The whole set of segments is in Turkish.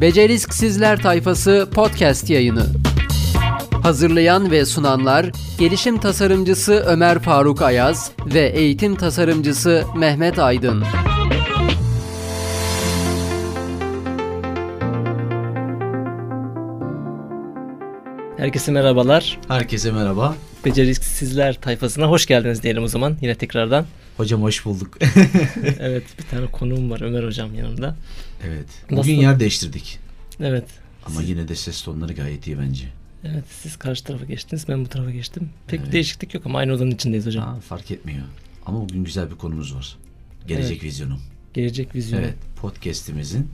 Becerisk Sizler Tayfası podcast yayını. Hazırlayan ve sunanlar gelişim tasarımcısı Ömer Faruk Ayaz ve eğitim tasarımcısı Mehmet Aydın. Herkese merhabalar. Herkese merhaba. Beceriksizler tayfasına hoş geldiniz diyelim o zaman yine tekrardan. Hocam hoş bulduk. evet bir tane konuğum var Ömer hocam yanımda. evet. Bugün Nasıl? yer değiştirdik. Evet. Ama yine de ses tonları gayet iyi bence. Evet siz karşı tarafa geçtiniz ben bu tarafa geçtim. Pek Evet. değişiklik yok ama aynı odanın içindeyiz hocam. Ha, fark etmiyor. Ama bugün güzel bir konumuz var. Gelecek Evet. vizyonu. Gelecek vizyonu. Evet. Podcast'imizin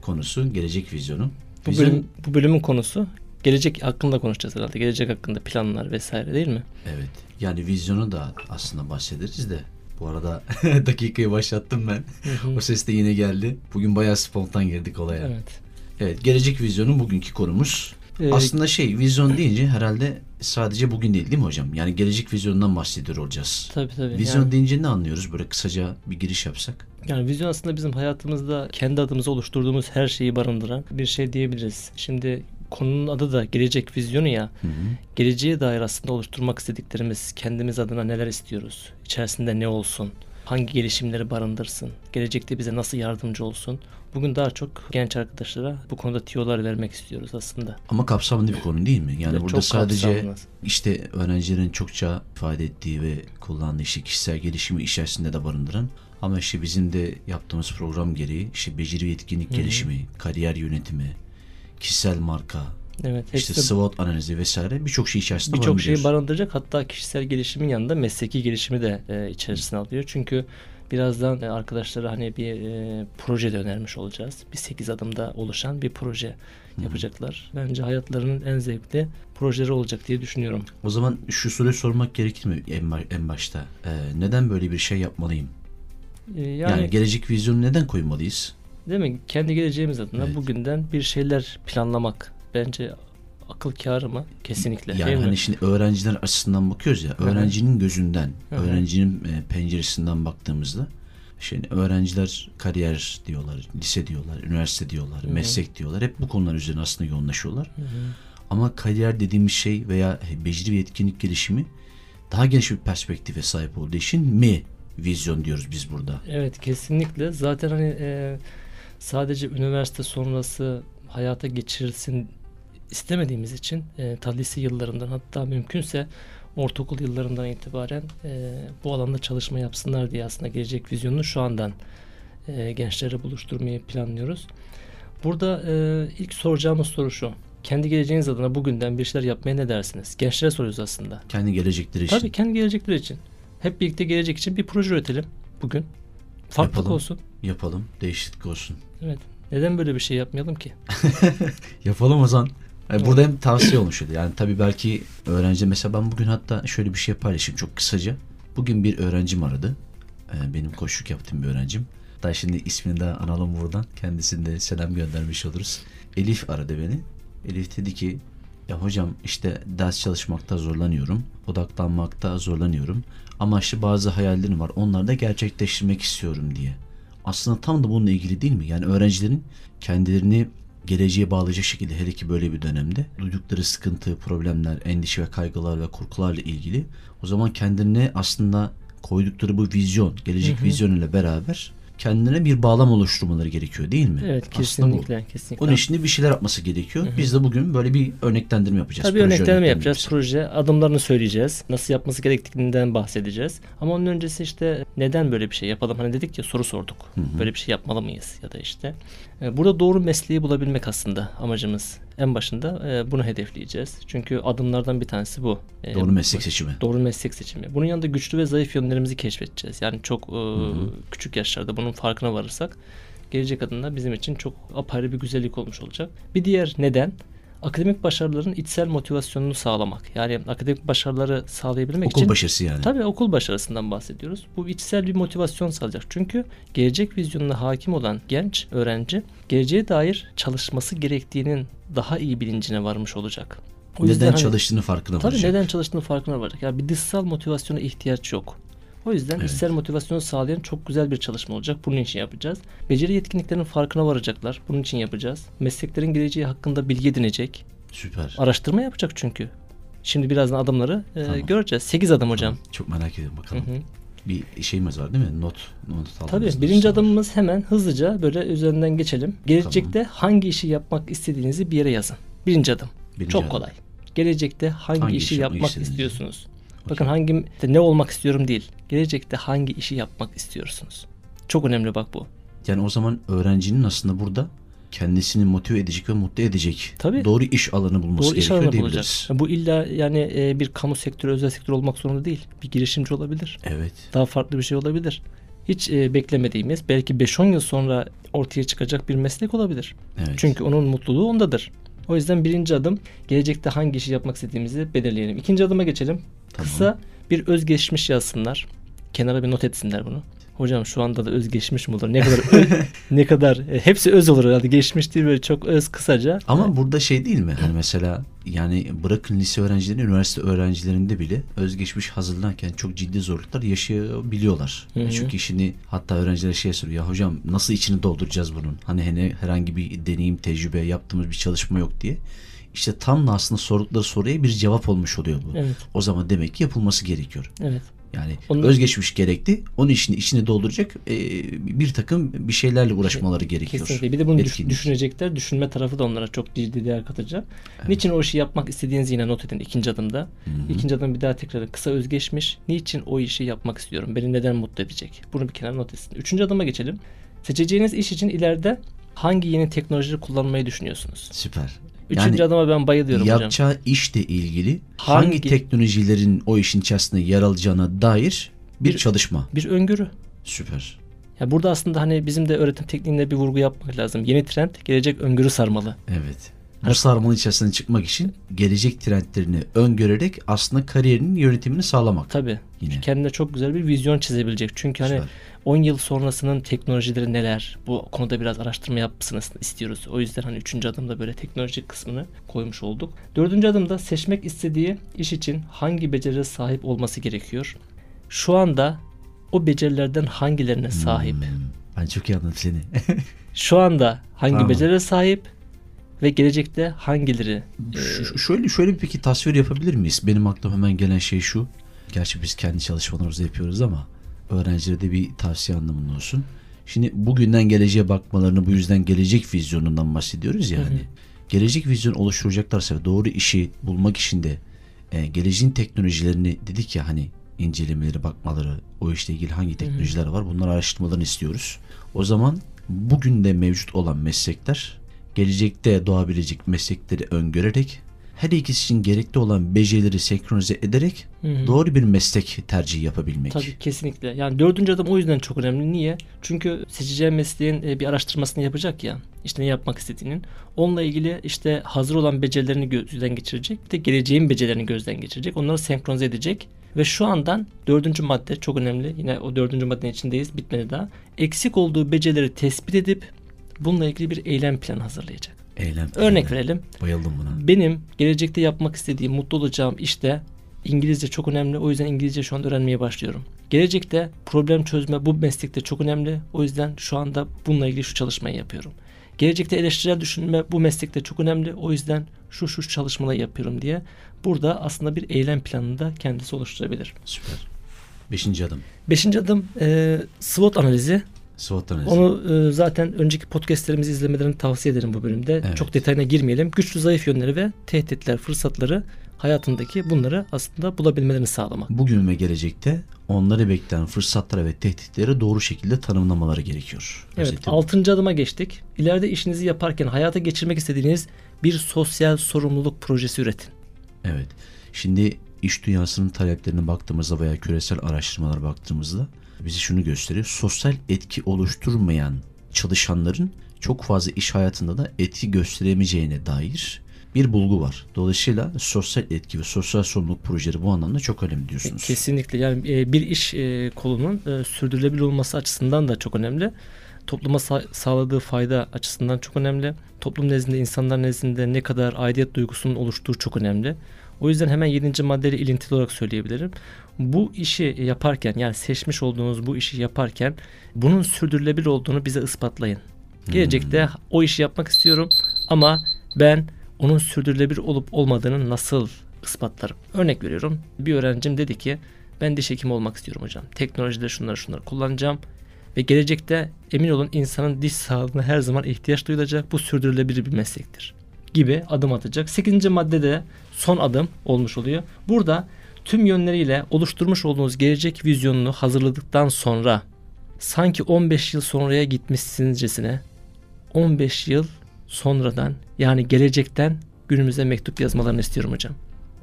konusu gelecek vizyonu. Bu, bölüm, bu bölümün konusu gelecek hakkında konuşacağız herhalde. Gelecek hakkında planlar vesaire değil mi? Evet. Yani vizyonu da aslında bahsederiz de. Bu arada dakikayı başlattım ben. hı. o ses de yine geldi. Bugün bayağı spontan girdik olaya. Evet. Evet. gelecek vizyonu bugünkü konumuz. Ee, Aslında şey vizyon deyince herhalde sadece bugün değil değil mi hocam? Yani gelecek vizyonundan bahsediyor olacağız. Tabii tabii. Vizyon yani, deyince ne anlıyoruz? Böyle kısaca bir giriş yapsak. yani vizyon aslında bizim hayatımızda kendi adımıza oluşturduğumuz her şeyi barındıran bir şey diyebiliriz. Şimdi konunun adı da gelecek vizyonu ya. Hı hı. geleceğe dair aslında oluşturmak istediklerimiz, kendimiz adına neler istiyoruz, içerisinde ne olsun, hangi gelişimleri barındırsın, gelecekte bize nasıl yardımcı olsun. Bugün daha çok genç arkadaşlara bu konuda tiyolar vermek istiyoruz aslında. Ama kapsamlı bir konu değil mi? Yani Ve burada sadece kapsamlı. işte öğrencilerin çokça ifade ettiği ve kullandığı işte kişisel gelişimi içerisinde de barındıran ama işte bizim de yaptığımız program gereği işte beceri ve etkinlik Hı hı. gelişimi, kariyer yönetimi, kişisel marka, Evet, işte SWOT analizi vesaire birçok şey içerisinde birçok şeyi barındıracak. Hatta kişisel gelişimin yanında mesleki gelişimi de e, içerisine alıyor. Çünkü birazdan e, arkadaşlara hani bir e, proje de önermiş olacağız. Bir 8 adımda oluşan bir proje yapacaklar. Bence hayatlarının en zevkli projeleri olacak diye düşünüyorum. O zaman şu soruyu sormak gerekir mi en, en başta? Ee, neden böyle bir şey yapmalıyım? E, Yani, yani gelecek vizyonu neden koymalıyız? Değil mi? Kendi geleceğimiz adına Evet. bugünden bir şeyler planlamak bence akıl kârı mı? Kesinlikle. Yani değil mi? hani şimdi öğrenciler açısından bakıyoruz ya, öğrencinin gözünden, öğrencinin e, penceresinden baktığımızda şimdi öğrenciler kariyer diyorlar, lise diyorlar, üniversite diyorlar, meslek diyorlar. Hep bu konular üzerine aslında yoğunlaşıyorlar. Ama kariyer dediğimiz şey veya beceri ve etkinlik gelişimi daha geniş bir perspektife sahip olduğu için mi vizyon diyoruz biz burada. Evet kesinlikle. Zaten hani e, sadece üniversite sonrası hayata geçirilsin istemediğimiz için e, ta lise yıllarından hatta mümkünse ortaokul yıllarından itibaren e, bu alanda çalışma yapsınlar diye aslında gelecek vizyonunu şu andan e, gençlere buluşturmayı planlıyoruz. Burada e, ilk soracağımız soru şu. Kendi geleceğiniz adına bugünden bir şeyler yapmaya ne dersiniz? Gençlere soruyoruz aslında. Kendi gelecekleri için. Tabii kendi gelecekleri için. Hep birlikte gelecek için bir proje üretelim bugün. Farklılık Yapalım. olsun. Yapalım, değişiklik olsun. Evet. Neden böyle bir şey yapmayalım ki? Yapalım o zaman. Yani burada hem tavsiye olmuş oluyor. Yani tabii belki öğrenci mesela ben bugün hatta şöyle bir şey paylaşayım çok kısaca. Bugün bir öğrencim aradı. Ee, benim koşuk yaptığım bir öğrencim. Daha şimdi ismini de analım buradan. Kendisine de selam göndermiş oluruz. Elif aradı beni. Elif dedi ki ya hocam işte ders çalışmakta zorlanıyorum. Odaklanmakta zorlanıyorum. Ama işte bazı hayallerim var. Onları da gerçekleştirmek istiyorum diye. Aslında tam da bununla ilgili değil mi? Yani öğrencilerin kendilerini geleceğe bağlayacak şekilde hele ki böyle bir dönemde duydukları sıkıntı, problemler, endişe ve kaygılar ve korkularla ilgili o zaman kendilerine aslında koydukları bu vizyon, gelecek Hı beraber kendine bir bağlam oluşturmaları gerekiyor değil mi? Evet kesinlikle. kesinlikle. Onun için de bir şeyler yapması gerekiyor. Hı hı. Biz de bugün böyle bir örneklendirme yapacağız. Tabii proje örneklenme yapacağız. Proje adımlarını söyleyeceğiz. Nasıl yapması gerektiğinden bahsedeceğiz. Ama onun öncesi işte neden böyle bir şey yapalım? Hani dedik ya soru sorduk. Hı hı. Böyle bir şey yapmalı mıyız? Ya da işte. e, Burada doğru mesleği bulabilmek aslında amacımız. En başında e, bunu hedefleyeceğiz. Çünkü adımlardan bir tanesi bu. E, Doğru meslek seçimi. Doğru meslek seçimi. Bunun yanında güçlü ve zayıf yönlerimizi keşfedeceğiz. Yani çok e, hı. küçük yaşlarda bunun farkına varırsak gelecek adına bizim için çok apayrı bir güzellik olmuş olacak. Bir diğer neden akademik başarıların içsel motivasyonunu sağlamak. Yani akademik başarıları sağlayabilmek Okul için başarısı yani. Tabii okul başarısından bahsediyoruz. Bu içsel bir motivasyon sağlayacak. Çünkü gelecek vizyonuna hakim olan genç öğrenci geleceğe dair çalışması gerektiğinin daha iyi bilincine varmış olacak. O Neden hani- çalıştığını farkına Tabii varacak. neden çalıştığını farkına varacak. Yani bir dışsal motivasyona ihtiyaç yok. O yüzden Evet. içsel motivasyonu sağlayan çok güzel bir çalışma olacak. Bunun için yapacağız. Beceri yetkinliklerinin farkına varacaklar. Bunun için yapacağız. Mesleklerin geleceği hakkında bilgi edinecek. Süper. Araştırma yapacak çünkü. Şimdi birazdan adımları e, Tamam. göreceğiz. 8 adım hocam. Çok merak ediyorum bakalım. hı. Bir şeyimiz var değil mi? Not. not Tabii birinci dosya var. adımımız hemen hızlıca böyle üzerinden geçelim. Gelecekte hangi işi yapmak istediğinizi bir yere yazın. Birinci adım. Birinci Çok adım. kolay. Gelecekte hangi, Hangi işi işi yapmak istediğinizi. istiyorsunuz? Bakın hangi işte ne olmak istiyorum değil. Gelecekte hangi işi yapmak istiyorsunuz? Çok önemli bak bu. Yani o zaman öğrencinin aslında burada kendisini motive edecek ve mutlu edecek Tabii. doğru iş alanı bulması Doğru iş gerekiyor alanı diyebiliriz. bulacak. Bu illa yani e, bir kamu sektörü, özel sektör olmak zorunda değil. Bir girişimci olabilir. Evet. Daha farklı bir şey olabilir. Hiç e, beklemediğimiz, belki 5-10 yıl sonra ortaya çıkacak bir meslek olabilir. Evet. Çünkü onun mutluluğu ondadır. O yüzden birinci adım gelecekte hangi işi yapmak istediğimizi belirleyelim. İkinci adıma geçelim. Tamam. Kısa bir özgeçmiş yazsınlar. Kenara bir not etsinler bunu. Hocam şu anda da özgeçmiş mi olur? Ne kadar ö- ne kadar e, hepsi öz olur herhalde. Geçmiş değil böyle çok öz kısaca. Ama burada şey değil mi? Hani mesela yani bırakın lise öğrencilerini, üniversite öğrencilerinde bile özgeçmiş hazırlanırken çok ciddi zorluklar yaşayabiliyorlar. Hı hı. Çünkü şimdi hatta öğrencilere şey soruyor. Ya hocam nasıl içini dolduracağız bunun? Hani hani herhangi bir deneyim, tecrübe, yaptığımız bir çalışma yok diye. İşte tam da aslında sordukları soruya bir cevap olmuş oluyor bu. Evet. O zaman demek ki yapılması gerekiyor. Evet. Yani Onun- özgeçmiş gerekti. Onun işini içine dolduracak e, bir takım bir şeylerle uğraşmaları gerekiyor. Kesinlikle. Bir de bunu Etkinlik. düşünecekler. Düşünme tarafı da onlara çok ciddi değer katacak. Niçin o işi yapmak istediğinizi yine not edin ikinci adımda. Hı hı. İkinci adım bir daha tekrar kısa özgeçmiş. Niçin o işi yapmak istiyorum? Beni neden mutlu edecek? Bunu bir kenara not etsin. Üçüncü adıma geçelim. Seçeceğiniz iş için ileride hangi yeni teknolojileri kullanmayı düşünüyorsunuz? Süper. Üçüncü adıma ben bayılıyorum hocam. yapacağı işle ilgili hangi, Hangi- teknolojilerin o işin içerisinde yer alacağına dair bir, Bir- çalışma. Bir öngörü. Süper. Ya burada aslında hani bizim de öğretim tekniğinde bir vurgu yapmak lazım. Yeni trend gelecek öngörü sarmalı. Evet. Bu sarmalın içerisinden çıkmak için gelecek trendlerini öngörerek aslında kariyerinin yönetimini sağlamak. Tabii. Yine. Kendine çok güzel bir vizyon çizebilecek. Çünkü hani Süper. 10 yıl sonrasının teknolojileri neler? Bu konuda biraz araştırma yapmasını istiyoruz. O yüzden hani üçüncü adımda böyle teknolojik kısmını koymuş olduk. Dördüncü adımda seçmek istediği iş için hangi becerilere sahip olması gerekiyor? Şu anda o becerilerden hangilerine sahip? Hmm, ben çok iyi anladım seni. Şu anda hangi Tamam. becerilere sahip? Ve gelecekte hangileri? Şu- şu- şöyle şöyle bir peki tasvir yapabilir miyiz? Benim aklıma hemen gelen şey şu. Gerçi biz kendi çalışmalarımızı yapıyoruz ama öğrencilere de bir tavsiye anlamında olsun. Şimdi bugünden geleceğe bakmalarını bu yüzden gelecek vizyonundan bahsediyoruz yani. Hı hı. Gelecek vizyon oluşturacaklarsa doğru işi bulmak için de e, geleceğin teknolojilerini dedik ya hani incelemeleri, bakmaları, o işle ilgili hangi teknolojiler var bunları araştırmalarını istiyoruz. O zaman bugün de mevcut olan meslekler gelecekte doğabilecek meslekleri öngörerek her ikisi için gerekli olan becerileri senkronize ederek Hı hı. doğru bir meslek tercihi yapabilmek. Tabii kesinlikle. Yani dördüncü adım o yüzden çok önemli. Niye? Çünkü seçeceği mesleğin e, bir araştırmasını yapacak ya. İşte ne yapmak istediğinin. Onunla ilgili işte hazır olan becerilerini gözden geçirecek. Bir de geleceğin becerilerini gözden geçirecek. Onları senkronize edecek. Ve şu andan dördüncü madde çok önemli. Yine o dördüncü maddenin içindeyiz. Bitmedi daha. Eksik olduğu becerileri tespit edip bununla ilgili bir eylem planı hazırlayacak. Eylem. Örnek eylem. verelim. Bayıldım buna. Benim gelecekte yapmak istediğim, mutlu olacağım işte İngilizce çok önemli. O yüzden İngilizce şu an öğrenmeye başlıyorum. Gelecekte problem çözme bu meslekte çok önemli. O yüzden şu anda bununla ilgili şu çalışmayı yapıyorum. Gelecekte eleştirel düşünme bu meslekte çok önemli. O yüzden şu şu çalışmaları yapıyorum diye burada aslında bir eylem planını da kendisi oluşturabilir. Süper. Beşinci adım. Beşinci adım e, SWOT analizi. SWOT analizi. Onu e, zaten önceki podcastlerimizi izlemelerini tavsiye ederim bu bölümde. Evet. Çok detayına girmeyelim. Güçlü zayıf yönleri ve tehditler, fırsatları hayatındaki bunları aslında bulabilmelerini sağlamak. Bugün ve gelecekte onları bekleyen fırsatlara ve tehditleri doğru şekilde tanımlamaları gerekiyor. Evet, Özetle bu. altıncı adıma geçtik. İleride işinizi yaparken hayata geçirmek istediğiniz bir sosyal sorumluluk projesi üretin. Evet. Şimdi iş dünyasının taleplerine baktığımızda veya küresel araştırmalara baktığımızda bize şunu gösteriyor. Sosyal etki oluşturmayan çalışanların çok fazla iş hayatında da etki gösteremeyeceğine dair bir bulgu var. Dolayısıyla sosyal etki ve sosyal sorumluluk projeleri bu anlamda çok önemli diyorsunuz. Kesinlikle yani e, bir iş e, kolunun e, sürdürülebilir olması açısından da çok önemli. Topluma sa- sağladığı fayda açısından çok önemli. Toplum nezdinde, insanlar nezdinde ne kadar aidiyet duygusunun oluştuğu çok önemli. O yüzden hemen 7. maddeyle ilintili olarak söyleyebilirim. Bu işi yaparken yani seçmiş olduğunuz bu işi yaparken bunun sürdürülebilir olduğunu bize ispatlayın. Gelecekte o işi yapmak istiyorum ama ben onun sürdürülebilir olup olmadığını nasıl ispatlarım? Örnek veriyorum. Bir öğrencim dedi ki ben diş hekimi olmak istiyorum hocam. Teknolojide şunları şunları kullanacağım. Ve gelecekte emin olun insanın diş sağlığına her zaman ihtiyaç duyulacak. Bu sürdürülebilir bir meslektir. Gibi adım atacak. 8. maddede son adım olmuş oluyor. Burada tüm yönleriyle oluşturmuş olduğunuz gelecek vizyonunu hazırladıktan sonra sanki 15 yıl sonraya gitmişsinizcesine 15 yıl sonradan yani gelecekten günümüze mektup yazmalarını istiyorum hocam.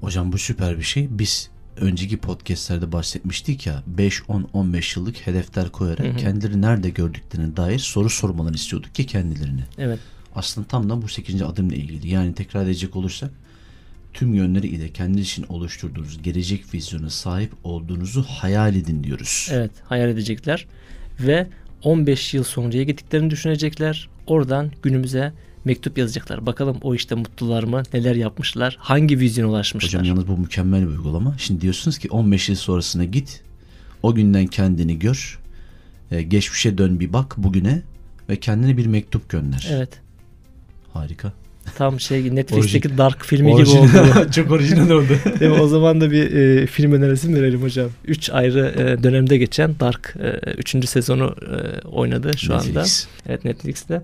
Hocam bu süper bir şey. Biz önceki podcastlerde bahsetmiştik ya 5, 10, 15 yıllık hedefler koyarak Hı hı. kendileri nerede gördüklerine dair soru sormalarını istiyorduk ki kendilerine. Evet. Aslında tam da bu 8. adımla ilgili. Yani tekrar edecek olursak tüm yönleri ile kendi için oluşturduğunuz gelecek vizyona sahip olduğunuzu hayal edin diyoruz. Evet hayal edecekler ve 15 yıl sonraya gittiklerini düşünecekler. Oradan günümüze mektup yazacaklar. Bakalım o işte mutlular mı? Neler yapmışlar? Hangi vizyona ulaşmışlar? Hocam yalnız bu mükemmel bir uygulama. Şimdi diyorsunuz ki 15 yıl sonrasına git. O günden kendini gör. e, geçmişe dön bir bak bugüne ve kendine bir mektup gönder. Evet. Harika. Tam şey Netflix'teki Dark filmi gibi oldu. Çok orijinal oldu. Değil mi? O zaman da bir e, film önerisi verelim hocam? 3 ayrı e, dönemde geçen Dark 3. sezonu e, oynadı şu anda. Netflix. Evet Netflix'te.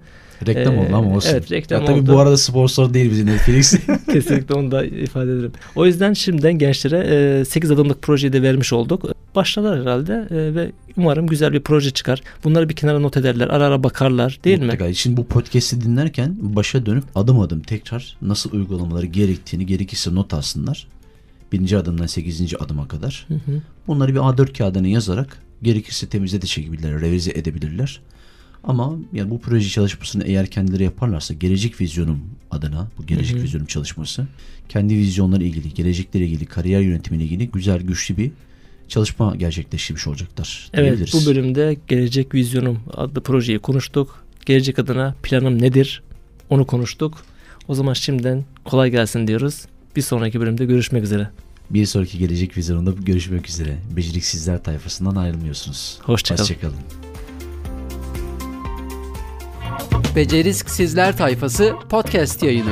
Reklam Ee, oldu ama olsun. evet, reklam ya, tabii oldu. bu arada sponsor değil bizim Netflix. Kesinlikle onu da ifade ederim. O yüzden şimdiden gençlere 8 adımlık projeyi de vermiş olduk. Başlarlar herhalde e, ve umarım güzel bir proje çıkar. Bunları bir kenara not ederler, ara ara bakarlar değil mi? Mutlaka. Şimdi bu podcast'i dinlerken başa dönüp adım adım tekrar nasıl uygulamaları gerektiğini gerekirse not alsınlar. Birinci adımdan sekizinci adıma kadar. Hı hı. Bunları bir A4 kağıdına yazarak gerekirse temize de çekebilirler, revize edebilirler. Ama yani bu proje çalışmasını eğer kendileri yaparlarsa gelecek vizyonum adına bu gelecek Hı hı. vizyonum çalışması kendi vizyonları ilgili, gelecekleri ilgili, kariyer yönetimiyle ilgili güzel güçlü bir çalışma gerçekleştirmiş olacaklar. Evet diyebiliriz. bu bölümde Gelecek Vizyonum adlı projeyi konuştuk. Gelecek adına planım nedir onu konuştuk. O zaman şimdiden kolay gelsin diyoruz. Bir sonraki bölümde görüşmek üzere. Bir sonraki gelecek vizyonunda görüşmek üzere. Beceriksizler tayfasından ayrılmıyorsunuz. Hoşçakalın. Hoşçakalın. Beceriksizler Tayfası podcast yayını.